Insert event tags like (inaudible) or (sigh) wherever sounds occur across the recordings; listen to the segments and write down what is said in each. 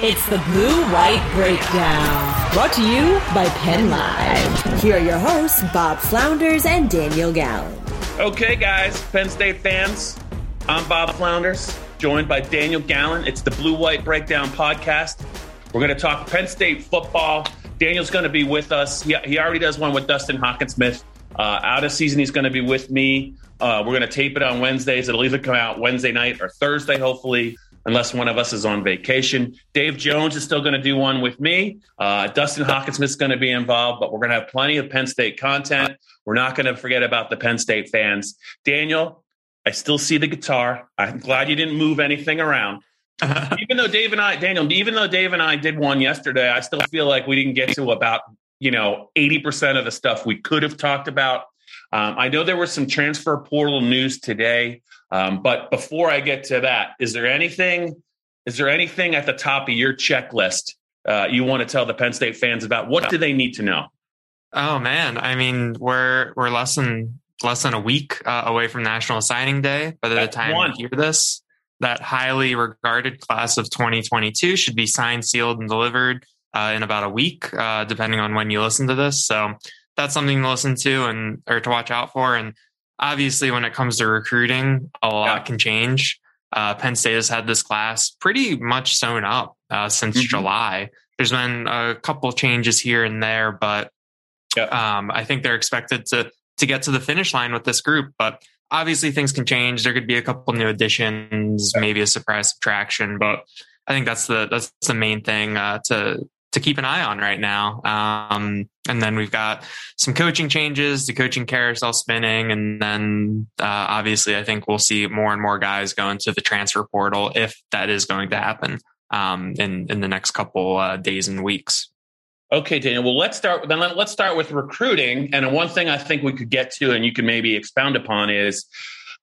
It's the Blue White Breakdown, brought to you by Penn Live. Here are your hosts, Bob Flounders and Daniel Gallen. Okay, guys, Penn State fans, I'm Bob Flounders, joined by Daniel Gallen. It's the Blue White Breakdown podcast. We're going to talk Penn State football. Daniel's going to be with us. He, he already does one with Dustin Hockensmith. Uh, out of season, he's going to be with me. Uh, we're going to tape it on Wednesdays. It'll either come out Wednesday night or Thursday, hopefully unless one of us is on vacation. Dave Jones is still going to do one with me. Uh, Dustin is going to be involved, but we're going to have plenty of Penn State content. We're not going to forget about the Penn State fans. Daniel, I still see the guitar. I'm glad you didn't move anything around. (laughs) even though Dave and I, Daniel, even though Dave and I did one yesterday, I still feel like we didn't get to about, you know, 80% of the stuff we could have talked about. Um, I know there was some transfer portal news today. Um, but before I get to that, is there anything? Is there anything at the top of your checklist uh, you want to tell the Penn State fans about? What do they need to know? Oh man, I mean, we're we're less than less than a week uh, away from National Signing Day. By the That's time one. you hear this, that highly regarded class of 2022 should be signed, sealed, and delivered uh, in about a week, uh, depending on when you listen to this. So that's something to listen to and or to watch out for. And obviously, when it comes to recruiting, a lot yeah. can change. Uh, Penn State has had this class pretty much sewn up uh, since mm-hmm. July. There's been a couple changes here and there, but yeah. um, I think they're expected to to get to the finish line with this group. But obviously, things can change. There could be a couple new additions, yeah. maybe a surprise subtraction, but I think that's the that's the main thing uh, to to keep an eye on right now. Um, and then we've got some coaching changes, the coaching carousel spinning, and then uh, obviously I think we'll see more and more guys go into the transfer portal if that is going to happen um, in in the next couple uh, days and weeks. Okay, Daniel. Well, let's start. Then let's start with recruiting. And one thing I think we could get to, and you can maybe expound upon, is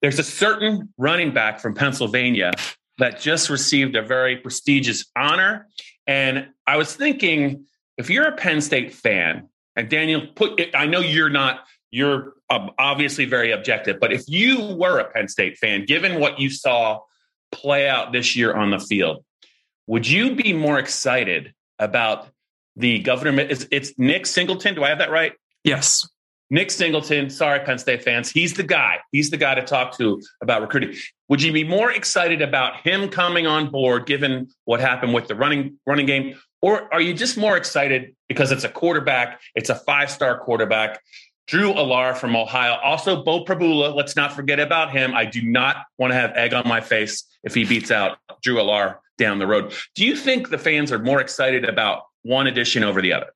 there's a certain running back from Pennsylvania that just received a very prestigious honor and I was thinking, if you're a Penn State fan, and Daniel, put it, I know you're not, you're um, obviously very objective, but if you were a Penn State fan, given what you saw play out this year on the field, would you be more excited about the governor? It's Nick Singleton. Do I have that right? Yes. Nick Singleton, sorry, Penn State fans, he's the guy. He's the guy to talk to about recruiting. Would you be more excited about him coming on board, given what happened with the running running game, or are you just more excited because it's a quarterback? It's a five star quarterback. Drew Allar from Ohio, also Bo Pribula. Let's not forget about him. I do not want to have egg on my face if he beats out Drew Allar down the road. Do you think the fans are more excited about one addition over the other?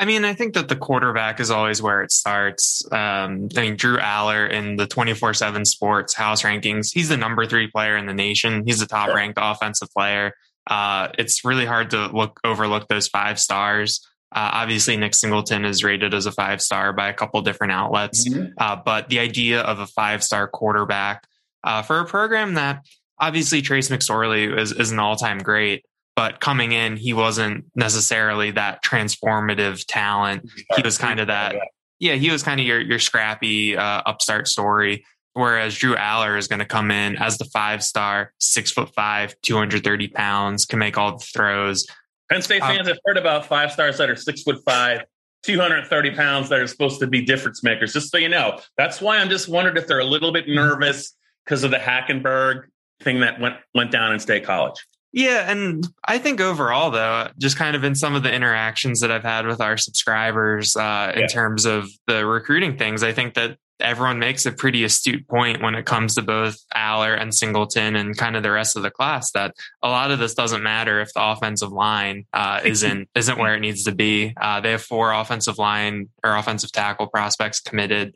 I mean, I think that the quarterback is always where it starts. Um, I mean, Drew Allar in the 24 7 sports house rankings, he's the number three player in the nation. He's the top ranked offensive player. Uh, it's really hard to look overlook those five stars. Uh, obviously, Nick Singleton is rated as a five star by a couple different outlets. Mm-hmm. Uh, but the idea of a five star quarterback uh, for a program that obviously Trace McSorley is, is an all time great, but coming in, he wasn't necessarily that transformative talent. He was kind of that, yeah, he was kind of your your scrappy uh, upstart story. Whereas Drew Allar is going to come in as the five star, six foot five, 230 pounds, can make all the throws. Penn State fans um, have heard about five stars that are six foot five, 230 pounds that are supposed to be difference makers, just so you know. That's why I'm just wondered if they're a little bit nervous because of the Hackenberg thing that went went down in State College. Yeah, and I think overall, though, just kind of in some of the interactions that I've had with our subscribers uh, in yeah. terms of the recruiting things, I think that everyone makes a pretty astute point when it comes to both Allar and Singleton and kind of the rest of the class that a lot of this doesn't matter if the offensive line uh, isn't (laughs) isn't where it needs to be. Uh, they have four offensive line or offensive tackle prospects committed.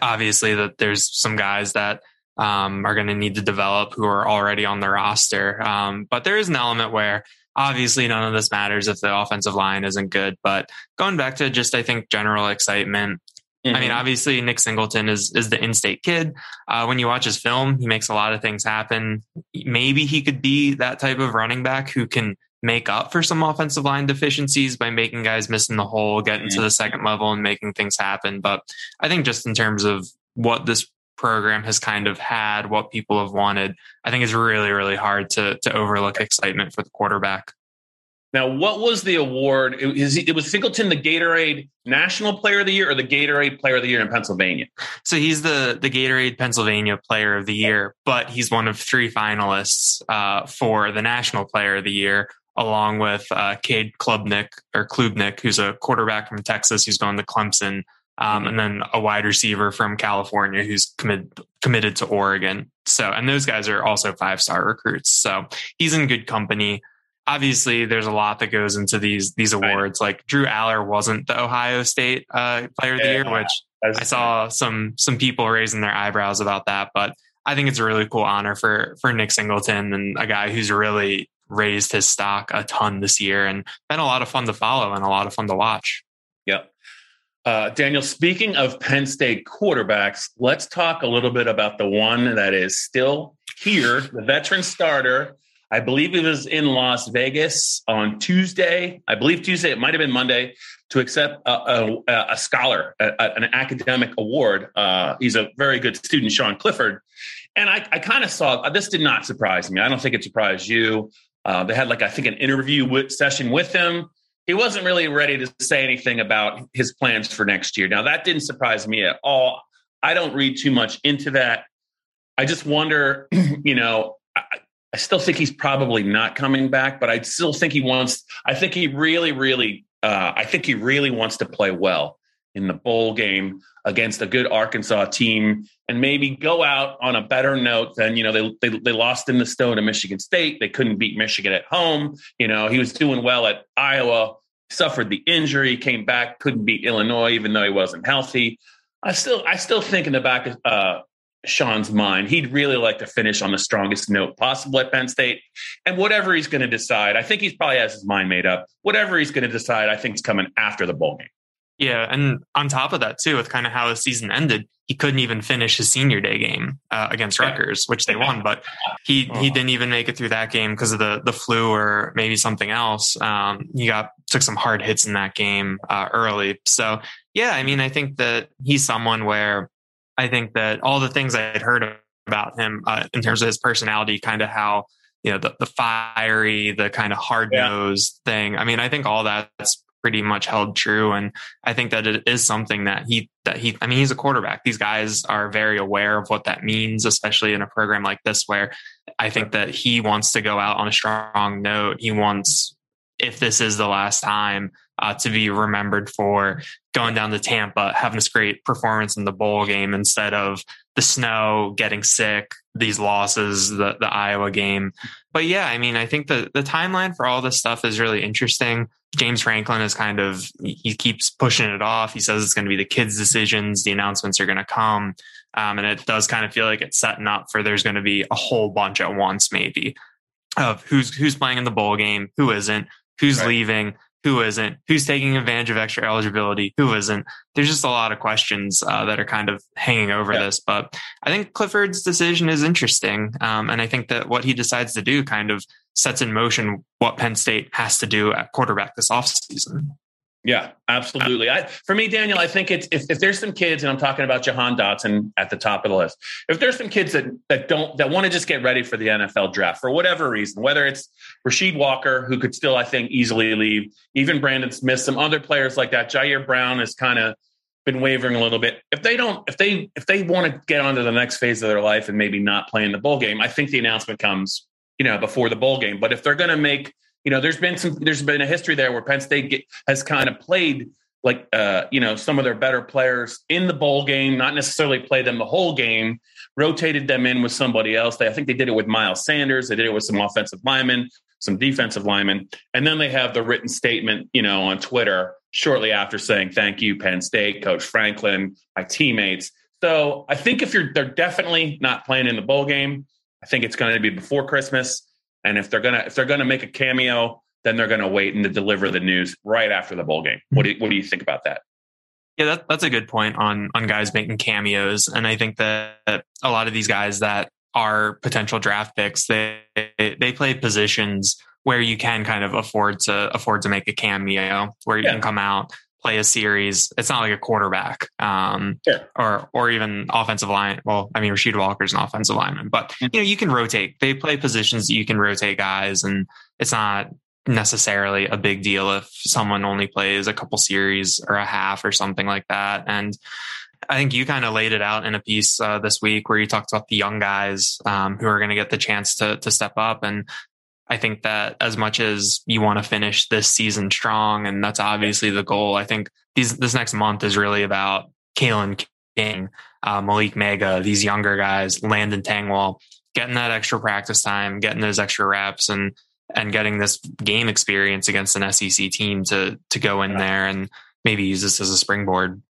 Obviously, that there's some guys that um, are going to need to develop who are already on the roster, um, but there is an element where obviously none of this matters if the offensive line isn't good. But going back to just I think general excitement Mm-hmm. I mean, mm-hmm. obviously Nick Singleton is is the in-state kid. Uh, when you watch his film, he makes a lot of things happen. Maybe he could be that type of running back who can make up for some offensive line deficiencies by making guys miss in the hole, getting into mm-hmm. the second level, and making things happen. But I think just in terms of what this program has kind of had, what people have wanted, I think it's really, really hard to to overlook excitement for the quarterback. Now, what was the award? It was, it was Singleton the Gatorade National Player of the Year or the Gatorade Player of the Year in Pennsylvania? So he's the the Gatorade Pennsylvania Player of the Year, but he's one of three finalists uh, for the National Player of the Year, along with uh, Cade Klubnik or Klubnik, who's a quarterback from Texas who's going to Clemson, um, and then a wide receiver from California who's committed committed to Oregon. So, and those guys are also five star recruits. So he's in good company obviously there's a lot that goes into these these awards. Right. Like Drew Allar wasn't the Ohio State uh, Player of the Year, which I saw some some people raising their eyebrows about that. But I think it's a really cool honor for for Nick Singleton and a guy who's really raised his stock a ton this year and been a lot of fun to follow and a lot of fun to watch. Yep. Uh, Daniel, speaking of Penn State quarterbacks, let's talk a little bit about the one that is still here, the veteran starter, I believe it was in Las Vegas on Tuesday. I believe Tuesday, it might have been Monday, to accept a, a, a scholar, a, an academic award. Uh, he's a very good student, Sean Clifford. And I, I kind of saw this did not surprise me. I don't think it surprised you. Uh, they had like I think an interview with, session with him. He wasn't really ready to say anything about his plans for next year. Now that didn't surprise me at all. I don't read too much into that. I just wonder, (clears throat) you know, I still think he's probably not coming back, but I still think he wants. I think he really, really, uh, I think he really wants to play well in the bowl game against a good Arkansas team, and maybe go out on a better note than you know they they, they lost in the stone to Michigan State. They couldn't beat Michigan at home. You know he was doing well at Iowa, suffered the injury, came back, couldn't beat Illinois even though he wasn't healthy. I still I still think in the back of uh, Sean's mind. He'd really like to finish on the strongest note possible at Penn State. And whatever he's going to decide, I think he's probably has his mind made up. Whatever he's going to decide, I think is coming after the bowl game. Yeah, and on top of that too, with kind of how his season ended, he couldn't even finish his senior day game uh, against Rutgers, which they won. But he he uh-huh. didn't even make it through that game because of the the flu or maybe something else. Um, he got took some hard hits in that game uh, early. So yeah, I mean, I think that he's someone where I think that all the things I had heard about him uh, in terms of his personality, kind of how you know the, the fiery, the kind of hard nosed yeah. thing. I mean, I think all that's pretty much held true, and I think that it is something that he that he. I mean, he's a quarterback. These guys are very aware of what that means, especially in a program like this, where I think that he wants to go out on a strong note. He wants, if this is the last time, uh, to be remembered for going down to Tampa, having this great performance in the bowl game instead of the snow, getting sick, these losses, the, the Iowa game. But yeah, I mean, I think the, the timeline for all this stuff is really interesting. James Franklin is kind of, he keeps pushing it off. He says it's going to be the kids' decisions. The announcements are going to come. Um, and it does kind of feel like it's setting up for there's going to be a whole bunch at once, maybe of who's, who's playing in the bowl game, who isn't, who's right. leaving, who isn't, who's taking advantage of extra eligibility, who isn't. There's just a lot of questions uh, that are kind of hanging over yeah. this. But I think Clifford's decision is interesting. Um, and I think that what he decides to do kind of sets in motion what Penn State has to do at quarterback this offseason. Yeah, absolutely. I, for me, Daniel, I think it's if, if there's some kids, and I'm talking about Jahan Dotson at the top of the list. If there's some kids that that don't that want to just get ready for the NFL draft for whatever reason, whether it's Rasheed Walker, who could still, I think, easily leave, even Brandon Smith, some other players like that. Ji'Ayir Brown has kind of been wavering a little bit. If they don't, if they if they want to get onto the next phase of their life and maybe not play in the bowl game, I think the announcement comes you know, before the bowl game. But if they're going to make, you know, there's been some, there's been a history there where Penn State get, has kind of played like, uh, you know, some of their better players in the bowl game, not necessarily play them the whole game, rotated them in with somebody else. They, I think they did it with Miles Sanders. They did it with some offensive linemen, some defensive linemen, and then they have the written statement, you know, on Twitter shortly after saying, "Thank you, Penn State, Coach Franklin, my teammates." So I think if you're, they're definitely not playing in the bowl game. I think it's going to be before Christmas, and if they're gonna if they're gonna make a cameo, then they're going to wait and to deliver the news right after the bowl game. What do you, what do you think about that? Yeah, that, that's a good point on on guys making cameos, and I think that a lot of these guys that are potential draft picks, they they play positions where you can kind of afford to afford to make a cameo, where you yeah. can come out, play a series. It's not like a quarterback, um, sure. or or even offensive line. Well, I mean, Rasheed Walker's an offensive lineman, but mm-hmm. you know, you can rotate. They play positions that you can rotate guys, and it's not necessarily a big deal if someone only plays a couple series or a half or something like that. And I think you kind of laid it out in a piece uh, this week where you talked about the young guys um, who are going to get the chance to to step up. And I think that as much as you want to finish this season strong, and that's obviously the goal, I think these this next month is really about Kalen King, uh, Malick Meiga, these younger guys, Landon Tengwall, getting that extra practice time, getting those extra reps, and and getting this game experience against an SEC team to to go in there and maybe use this as a springboard.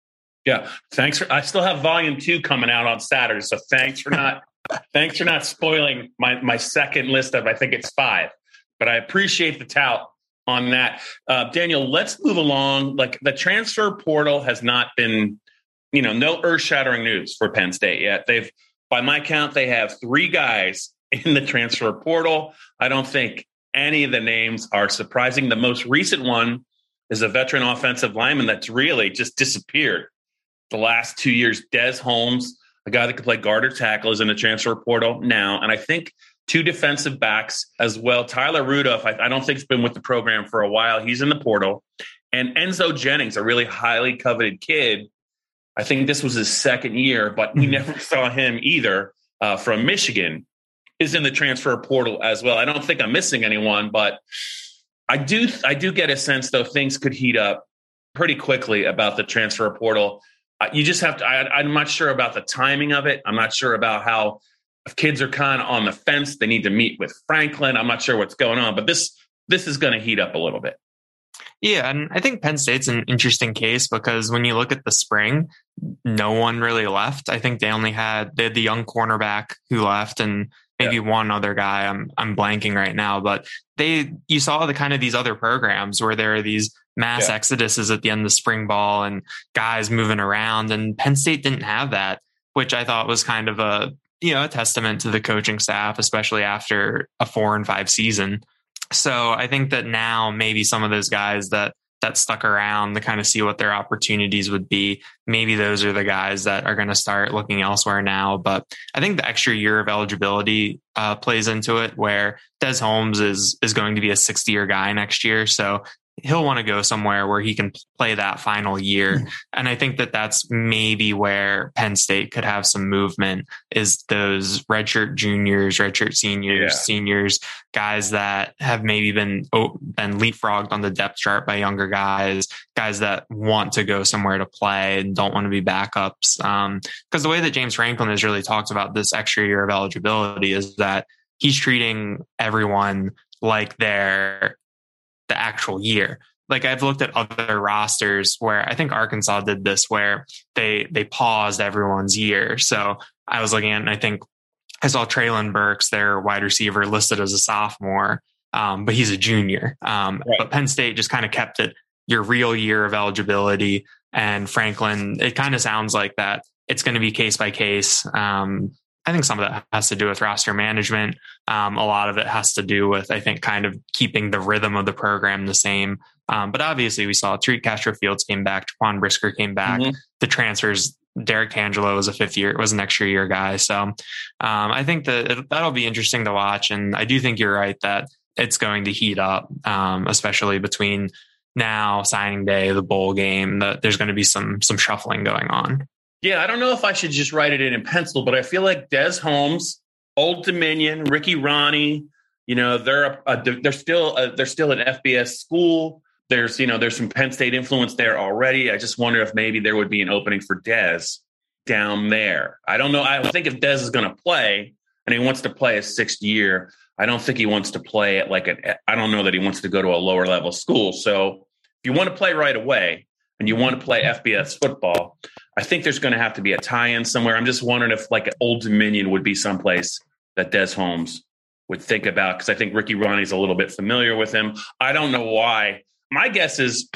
Yeah, thanks. For, I still have volume two coming out on Saturday, so thanks for not thanks for not spoiling my my second list of I think it's five, but I appreciate the tout on that. Uh, Daniel, let's move along. Like the transfer portal has not been, you know, no earth shattering news for Penn State yet. They've, by my count, they have three guys (laughs) in the transfer portal. I don't think any of the names are surprising. The most recent one is a veteran offensive lineman that's really just disappeared the last two years. Des Holmes, a guy that could play guard or tackle, is in the transfer portal now. And I think two defensive backs as well. Tyler Rudolph, I, I don't think has been with the program for a while. He's in the portal. And Enzo Jennings, a really highly coveted kid. I think this was his second year, but we never saw him either uh, from Michigan is in the transfer portal as well. I don't think I'm missing anyone, but I do I do get a sense though things could heat up pretty quickly about the transfer portal. You just have to. I, I'm not sure about the timing of it. I'm not sure about how if kids are kind of on the fence. They need to meet with Franklin. I'm not sure what's going on, but this this is going to heat up a little bit. Yeah, and I think Penn State's an interesting case because when you look at the spring, no one really left. I think they only had they had the young cornerback who left, and maybe yeah. one other guy. I'm I'm blanking right now, but they you saw the kind of these other programs where there are these mass yeah. exoduses at the end of the spring ball and guys moving around, and Penn State didn't have that, which I thought was kind of a you know a testament to the coaching staff, especially after a four and five season. So I think that now maybe some of those guys that that stuck around to kind of see what their opportunities would be. Maybe those are the guys that are going to start looking elsewhere now. But I think the extra year of eligibility uh, plays into it, where Des Holmes is is going to be a 60 year guy next year. So he'll want to go somewhere where he can play that final year. Mm. And I think that that's maybe where Penn State could have some movement is those redshirt juniors, redshirt seniors, yeah. seniors, guys that have maybe been oh, been leapfrogged on the depth chart by younger guys, guys that want to go somewhere to play and don't want to be backups. Because um, the way that James Franklin has really talked about this extra year of eligibility is that he's treating everyone like they're the actual year. Like I've looked at other rosters where I think Arkansas did this where they they paused everyone's year. So I was looking at and I think I saw Treylon Burks, their wide receiver, listed as a sophomore, um, but he's a junior. Um, right. But Penn State just kind of kept it your real year of eligibility. And Franklin, it kind of sounds like that it's going to be case by case. Um, I think some of that has to do with roster management. Um, a lot of it has to do with, I think, kind of keeping the rhythm of the program the same. Um, but obviously, we saw Tariq Castro Fields came back, Jaquan Brisker came back. Mm-hmm. The transfers, Derrick Tangelo was a fifth year, was an extra year guy. So um, I think that it, that'll be interesting to watch. And I do think you're right that it's going to heat up, um, especially between now signing day, the bowl game. That there's going to be some some shuffling going on. Yeah, I don't know if I should just write it in in pencil, but I feel like Des Holmes, Old Dominion, Ricky Rahne, You know, they're a, they're still a, they're still an FBS school. There's you know there's some Penn State influence there already. I just wonder if maybe there would be an opening for Dez down there. I don't know. I think if Dez is going to play and he wants to play his sixth year, I don't think he wants to play at like an. I don't know that he wants to go to a lower level school. So if you want to play right away and you want to play FBS football, I think there's going to have to be a tie-in somewhere. I'm just wondering if like Old Dominion would be someplace that Des Holmes would think about because I think Ricky Rahne's a little bit familiar with him. I don't know why. My guess is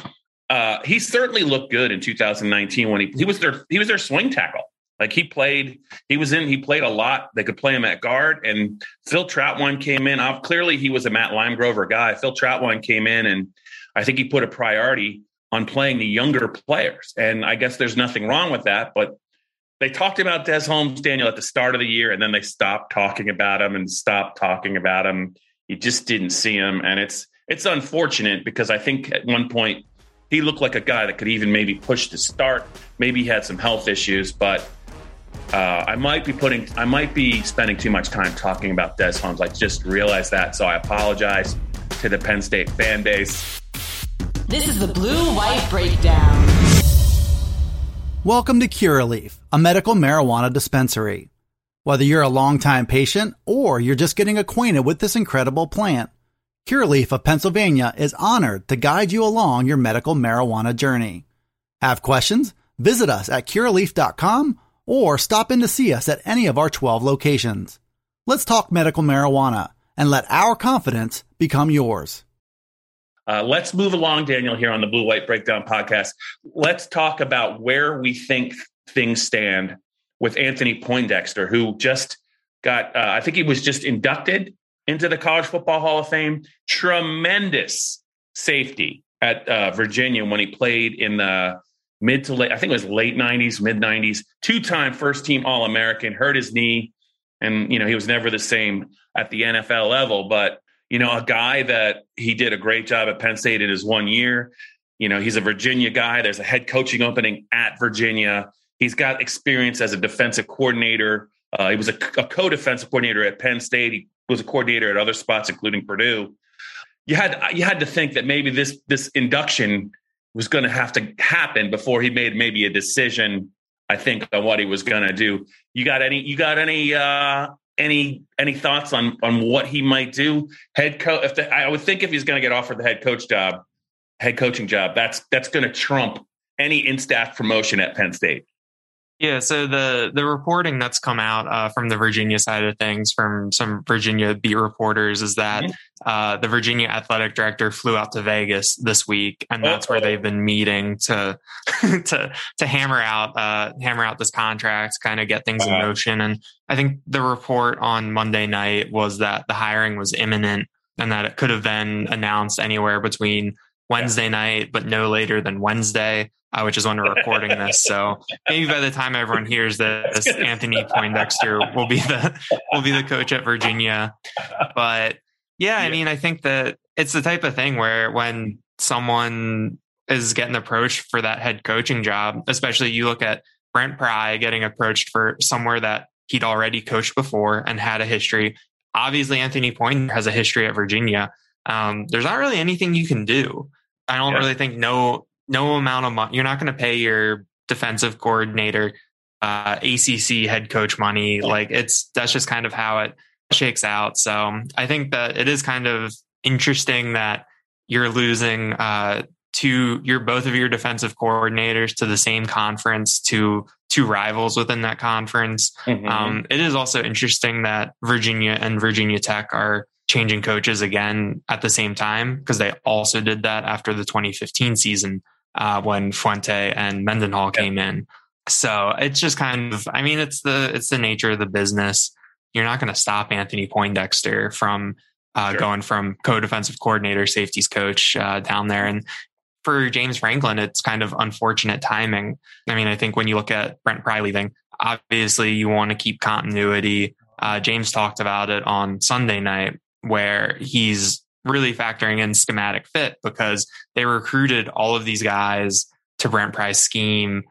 uh, he certainly looked good in 2019 when he he was their he was their swing tackle. Like he played, he was in, he played a lot. They could play him at guard. And Phil Trautwein came in. Off clearly, he was a Matt Limegrover guy. Phil Trautwein came in, and I think he put a priority on playing the younger players. And I guess there's nothing wrong with that. But they talked about Des Holmes, Daniel, at the start of the year, and then they stopped talking about him and stopped talking about him. You just didn't see him, and it's it's unfortunate because I think at one point he looked like a guy that could even maybe push to start. Maybe he had some health issues, but uh, I might be putting, I might be spending too much time talking about Des Holmes. I just realized that, so I apologize to the Penn State fan base. This is the Blue White Breakdown. Welcome to Curaleaf, a medical marijuana dispensary. Whether you're a longtime patient or you're just getting acquainted with this incredible plant, Curaleaf of Pennsylvania is honored to guide you along your medical marijuana journey. Have questions? Visit us at curaleaf.com or stop in to see us at any of our 12 locations. Let's talk medical marijuana and let our confidence become yours. Uh, let's move along, Daniel, here on the Blue White Breakdown podcast. Let's talk about where we think things stand with Anthony Poindexter, who just got, uh, I think he was just inducted into the College Football Hall of Fame. Tremendous safety at uh, Virginia when he played in the mid to late, I think it was late 90s, mid 90s, two time first team All American, hurt his knee. And, you know, he was never the same at the NFL level. But, you know, a guy that he did a great job at Penn State in his one year. You know, he's a Virginia guy. There's a head coaching opening at Virginia. He's got experience as a defensive coordinator. Uh, he was a, a co defensive coordinator at Penn State. He was a coordinator at other spots, including Purdue. You had you had to think that maybe this this induction was going to have to happen before he made maybe a decision. I think on what he was going to do. You got any? You got any? uh any any thoughts on on what he might do? Head coach. If the, I would think if he's going to get offered the head coach job, head coaching job, that's that's going to trump any in staff promotion at Penn State. Yeah, so the the reporting that's come out uh, from the Virginia side of things, from some Virginia beat reporters, is that mm-hmm. uh, the Virginia athletic director flew out to Vegas this week, and that's where they've been meeting to (laughs) to to hammer out uh, hammer out this contract, kind of get things uh-huh. in motion. And I think the report on Monday night was that the hiring was imminent, and that it could have been announced anywhere between Wednesday night, but no later than Wednesday uh, which is when we're recording this. So maybe by the time everyone hears this, (laughs) Anthony Poindexter will be the will be the coach at Virginia. But yeah, I mean, I think that it's the type of thing where when someone is getting approached for that head coaching job, especially you look at Brent Pry getting approached for somewhere that he'd already coached before and had a history. Obviously, Anthony Poindexter has a history at Virginia. Um, there's not really anything you can do. I don't yeah. really think no no amount of money. You're not going to pay your defensive coordinator uh, ACC head coach money. Like it's that's just kind of how it shakes out. So I think that it is kind of interesting that you're losing uh, to your both of your defensive coordinators to the same conference to two rivals within that conference. Mm-hmm. Um, it is also interesting that Virginia and Virginia Tech are changing coaches again at the same time because they also did that after the 2015 season uh, when Fuente and Mendenhall came in. So it's just kind of, I mean, it's the it's the nature of the business. You're not going to stop Anthony Poindexter from uh, sure. going from co-defensive coordinator, safeties coach uh, down there. And for James Franklin, it's kind of unfortunate timing. I mean, I think when you look at Brent Pry leaving, obviously you want to keep continuity. Uh, James talked about it on Sunday night, where he's really factoring in schematic fit because they recruited all of these guys to Brent Pry's scheme.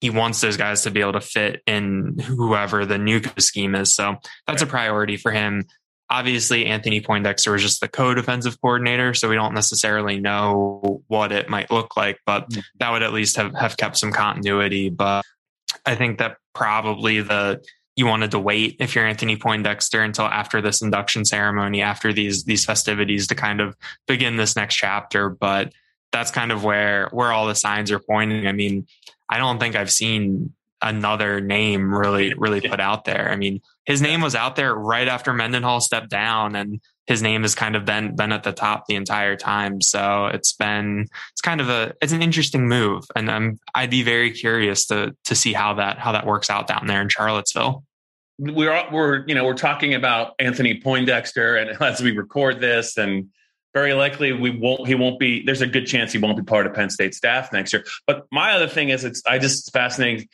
He wants those guys to be able to fit in whoever the new scheme is. So that's a priority for him. obviously Anthony Poindexter was just the co-defensive coordinator, so we don't necessarily know what it might look like, but mm-hmm. that would at least have, have kept some continuity. But I think that probably the you wanted to wait if you're Anthony Poindexter until after this induction ceremony, after these these festivities to kind of begin this next chapter. But that's kind of where where all the signs are pointing. I mean, I don't think I've seen another name really really put out there. I mean, his name was out there right after Mendenhall stepped down, and his name has kind of been been at the top the entire time. So it's been it's kind of a it's an interesting move, and I'm I'd be very curious to to see how that how that works out down there in Charlottesville. We're we're you know we're talking about Anthony Poindexter, and (laughs) as we record this, and very likely we won't he won't be there's a good chance he won't be part of Penn State staff next year. But my other thing is it's I just it's fascinating.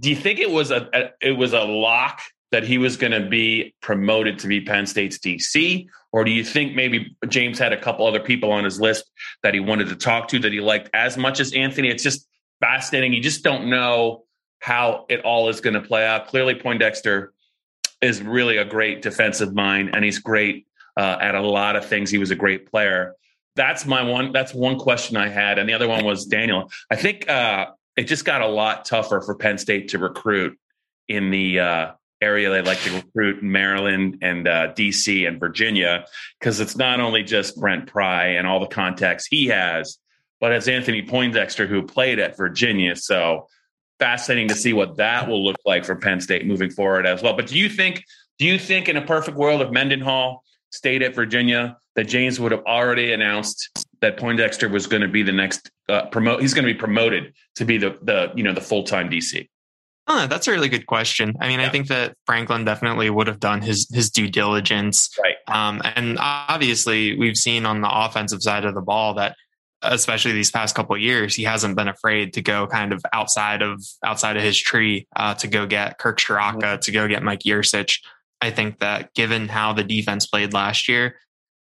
Do you think it was a, a it was a lock that he was going to be promoted to be Penn State's DC? Or do you think maybe James had a couple other people on his list that he wanted to talk to that he liked as much as Anthony? It's just fascinating. You just don't know how it all is going to play out. Clearly, Poindexter is really a great defensive mind, and he's great uh, at a lot of things. He was a great player. That's my one. That's one question I had, and the other one was Daniel. I think uh, it just got a lot tougher for Penn State to recruit in the uh, area they like to recruit in Maryland and uh, DC and Virginia because it's not only just Brent Pry and all the contacts he has, but it's Anthony Poindexter who played at Virginia. So fascinating to see what that will look like for Penn State moving forward as well. But do you think do you think in a perfect world of Mendenhall stayed at Virginia that James would have already announced that Poindexter was going to be the next uh, promote? He's going to be promoted to be the the you know the full time DC. Oh, that's a really good question. I mean, yeah. I think that Franklin definitely would have done his his due diligence. Right. Um, and obviously, we've seen on the offensive side of the ball that, especially these past couple years, he hasn't been afraid to go kind of outside of outside of his tree uh, to go get Kirk Ciarrocca, mm-hmm. to go get Mike Yurcich. I think that given how the defense played last year,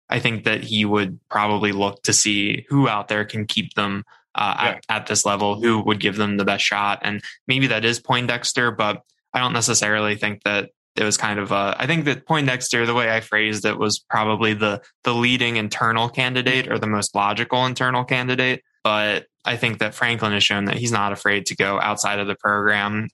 I think that he would probably look to see who out there can keep them uh, yeah. at, at this level who would give them the best shot. And maybe that is Poindexter, but I don't necessarily think that it was kind of a, I think that Poindexter, the way I phrased it was probably the, the leading internal candidate or the most logical internal candidate. But I think that Franklin has shown that he's not afraid to go outside of the program.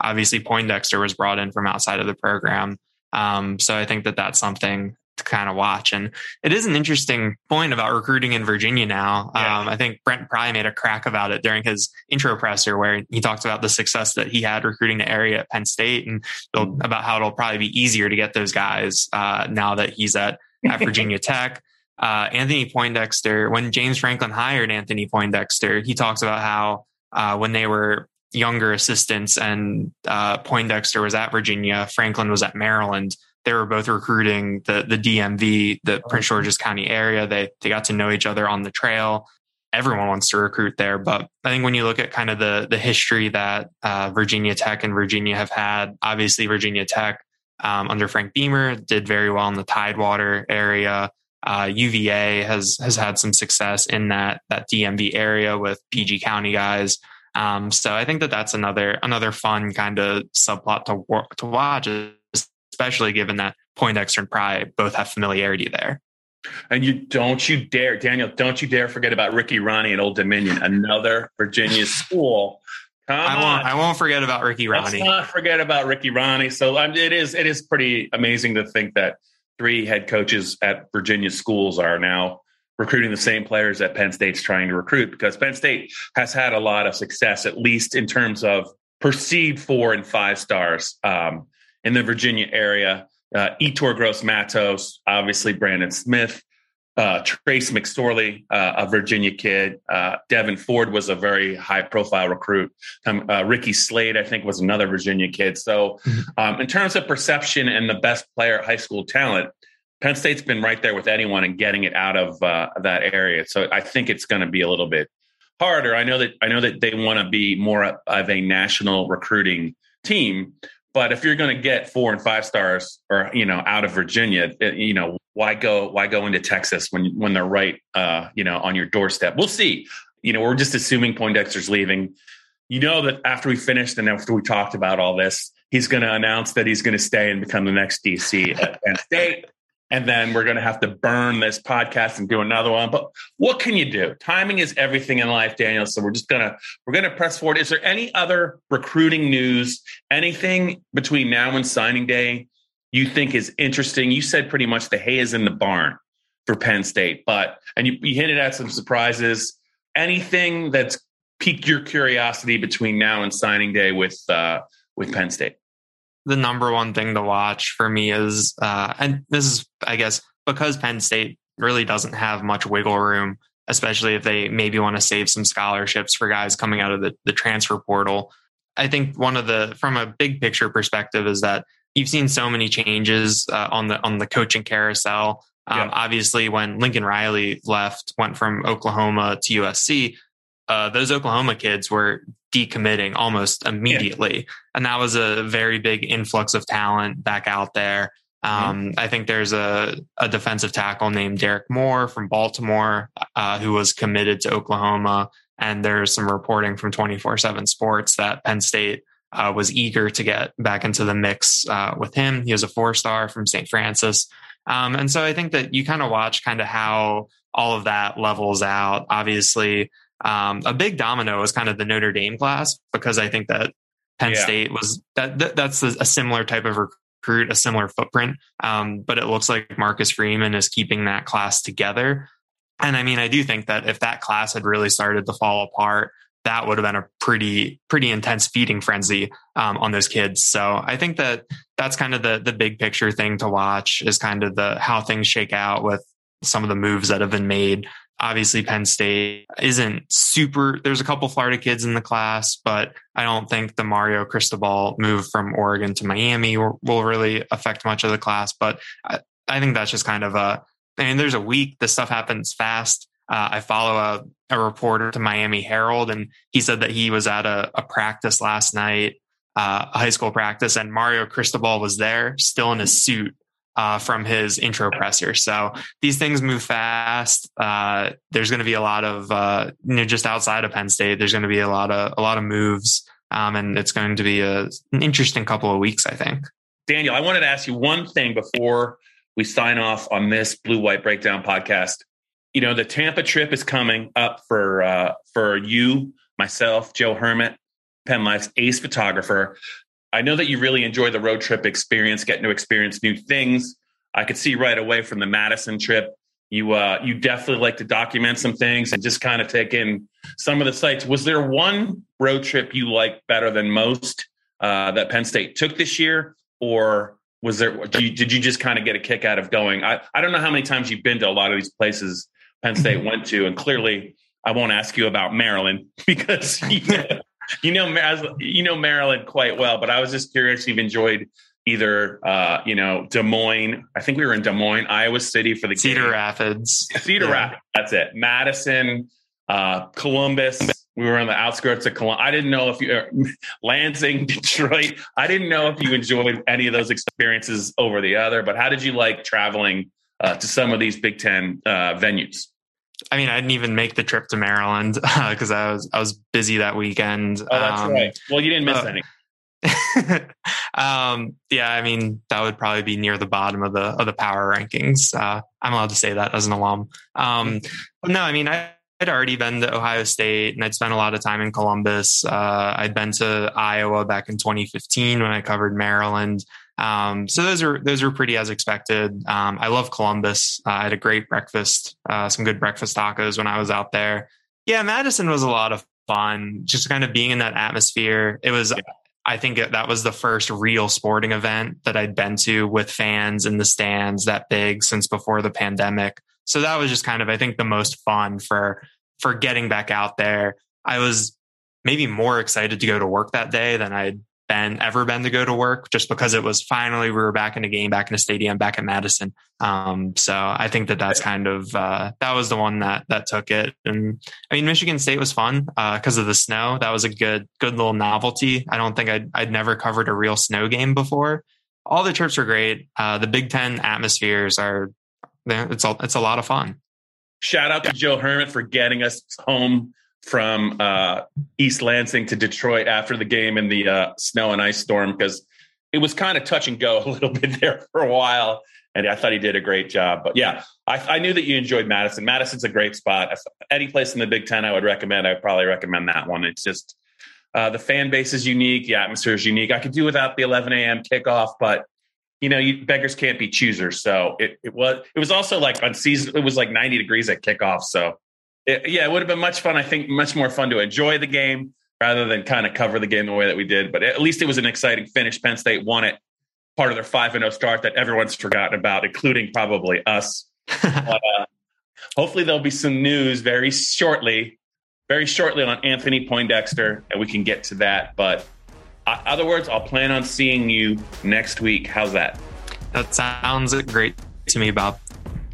Obviously, Poindexter was brought in from outside of the program. Um, so I think that that's something to kind of watch. And it is an interesting point about recruiting in Virginia now. Yeah. Um, I think Brent Pry made a crack about it during his intro presser where he talked about the success that he had recruiting the area at Penn State and mm-hmm. about how it'll probably be easier to get those guys uh, now that he's at, at (laughs) Virginia Tech. Uh, Anthony Poindexter, when James Franklin hired Anthony Poindexter, he talks about how uh, when they were younger assistants and uh, Poindexter was at Virginia, Franklin was at Maryland they were both recruiting the the DMV, the oh. Prince George's County area. They they got to know each other on the trail. Everyone wants to recruit there, but I think when you look at kind of the the history that uh, Virginia Tech and Virginia have had, obviously Virginia Tech um, under Frank Beamer did very well in the Tidewater area. Uh, UVA has has had some success in that that DMV area with PG County guys. Um, so I think that that's another another fun kind of subplot to to watch especially given that Poindexter and Pry both have familiarity there. And you don't you dare, Daniel, don't you dare forget about Ricky Rahne and Old Dominion, another Virginia school. Come I won't. On. I won't forget about Ricky Rahne. Let's not forget about Ricky Rahne. So um, it is. It is pretty amazing to think that three head coaches at Virginia schools are now recruiting the same players that Penn State's trying to recruit because Penn State has had a lot of success, at least in terms of perceived four and five stars. Um, in the Virginia area. Uh, Yetur Gross Matos, obviously Brandon Smith, uh, Trace McSorley, uh, a Virginia kid. Uh, Devyn Ford was a very high profile recruit. Um, uh, Ricky Slade, I think, was another Virginia kid. So, mm-hmm. um, in terms of perception and the best player high school talent, Penn State's been right there with anyone and getting it out of uh, that area. So, I think it's going to be a little bit harder. I know that I know that they want to be more of a national recruiting team, but if you're going to get four and five stars, or you know, out of Virginia, eh, you know, why go? Why go into Texas when when they're right, uh, you know, on your doorstep? We'll see. You know, we're just assuming Poindexter's leaving. You know that after we finished and after we talked about all this, he's going to announce that he's going to stay and become the next DC at Penn State. And then we're going to have to burn this podcast and do another one. But what can you do? Timing is everything in life, Daniel. So we're just gonna we're gonna press forward. Is there any other recruiting news? Anything between now and signing day you think is interesting? You said pretty much the hay is in the barn for Penn State, but and you, you hinted at some surprises. Anything that's piqued your curiosity between now and signing day with uh, with Penn State? The number one thing to watch for me is, uh, and this is, I guess, because Penn State really doesn't have much wiggle room, especially if they maybe want to save some scholarships for guys coming out of the, the transfer portal. I think one of the, from a big picture perspective, is that you've seen so many changes uh, on the on the coaching carousel. Um, yeah. Obviously, when Lincoln Riley left, went from Oklahoma to USC, uh, those Oklahoma kids were decommitting almost immediately. Yeah. And that was a very big influx of talent back out there. Um, mm-hmm. I think there's a, a, defensive tackle named Derek Moore from Baltimore uh, who was committed to Oklahoma. And there's some reporting from 24 7 Sports that Penn State uh, was eager to get back into the mix uh, with him. He was a four star from St. Frances. Um, and so I think that you kind of watch kind of how all of that levels out. Obviously, um, a big domino is kind of the Notre Dame class because I think that Penn yeah. State was that, that that's a, similar type of recruit, a similar footprint. Um, but it looks like Marcus Freeman is keeping that class together. And I mean, I do think that if that class had really started to fall apart, that would have been a pretty pretty intense feeding frenzy um, on those kids. So I think that that's kind of the the big picture thing to watch is kind of the how things shake out with some of the moves that have been made obviously Penn State isn't super. There's a couple Florida kids in the class, but I don't think the Mario Cristobal move from Oregon to Miami will, really affect much of the class. But I, I, think that's just kind of a. I mean, there's a week. This stuff happens fast. Uh, I follow a, a, reporter to Miami Herald, and he said that he was at a, a practice last night, uh, a high school practice, and Mario Cristobal was there, still in his suit, uh, from his intro presser. So these things move fast. Uh, there's going to be a lot of uh, you know just outside of Penn State. There's going to be a lot of a lot of moves, um, and it's going to be a, an interesting couple of weeks. I think. Daniel, I wanted to ask you one thing before we sign off on this Blue White Breakdown podcast. You know, the Tampa trip is coming up for uh, for you, myself, Joe Hermitt, Penn Live's ace photographer. I know that you really enjoy the road trip experience, getting to experience new things. I could see right away from the Madison trip, you uh, you definitely like to document some things and just kind of take in some of the sites. Was there one road trip you liked better than most uh, that Penn State took this year, or was there? Did you, did you just kind of get a kick out of going? I I don't know how many times you've been to a lot of these places Penn State mm-hmm. went to, and clearly I won't ask you about Maryland (laughs) because you know, you know you know Maryland quite well, but I was just curious if you've enjoyed either, uh, you know, Des Moines. I think we were in Des Moines, Iowa City for the Cedar game. Rapids. Cedar yeah. Rapids. That's it. Madison, uh, Columbus. We were on the outskirts of Columbus. I didn't know if you, uh, (laughs) Lansing, (laughs) Detroit. I didn't know if you enjoyed any of those experiences over the other. But how did you like traveling uh, to some of these Big Ten uh, venues? I mean, I didn't even make the trip to Maryland because (laughs) uh, I was I was busy that weekend. Oh, that's um, right. Well, you didn't miss uh, any. (laughs) um, yeah, I mean that would probably be near the bottom of the of the power rankings. Uh, I'm allowed to say that as an alum. Um, no, I mean I. I'd already been to Ohio State and I'd spent a lot of time in Columbus. Uh, I'd been to Iowa back in 2015 when I covered Maryland. Um, so those are those are pretty as expected. Um, I love Columbus. Uh, I had a great breakfast, uh, some good breakfast tacos when I was out there. Yeah, Madison was a lot of fun. Just kind of being in that atmosphere. It was. Yeah. I think that was the first real sporting event that I'd been to with fans in the stands that big since before the pandemic. So that was just kind of, I think, the most fun for for getting back out there. I was maybe more excited to go to work that day than I'd been ever been to go to work just because it was finally we were back in a game back in a stadium back at madison. Um, so i think that that's kind of uh, that was the one that that took it. And i mean michigan state was fun because uh, of the snow. That was a good good little novelty. I don't think i'd, I'd never covered a real snow game before. All the trips are great. Uh, the big ten atmospheres are it's a, it's a lot of fun. Shout out to Joe Hermitt for getting us home from uh, East Lansing to Detroit after the game in the uh, snow and ice storm because it was kind of touch and go (laughs) a little bit there for a while. and I thought he did a great job. But yeah, I, I knew that you enjoyed Madison. Madison's a great spot. Any place in the Big Ten I would recommend, I would probably recommend that one. It's just uh, the fan base is unique, the atmosphere is unique. I could do without the 11 a.m. kickoff, but you know, you, beggars can't be choosers. So it, it was it was also like on season. It was like 90 degrees at kickoff. So it, yeah, it would have been much fun. I think much more fun to enjoy the game rather than kind of cover the game the way that we did. But at least it was an exciting finish. Penn State won it, part of their five and zero oh start that everyone's forgotten about, including probably us. (laughs) but, uh, hopefully, there'll be some news very shortly, very shortly on Anthony Poindexter, and we can get to that. But uh, other words, I'll plan on seeing you next week. How's that? That sounds great to me, Bob.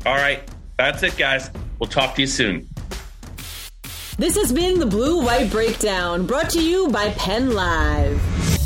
All right, that's it, guys. We'll talk to you soon. This has been the Blue White Breakdown, brought to you by Penn Live.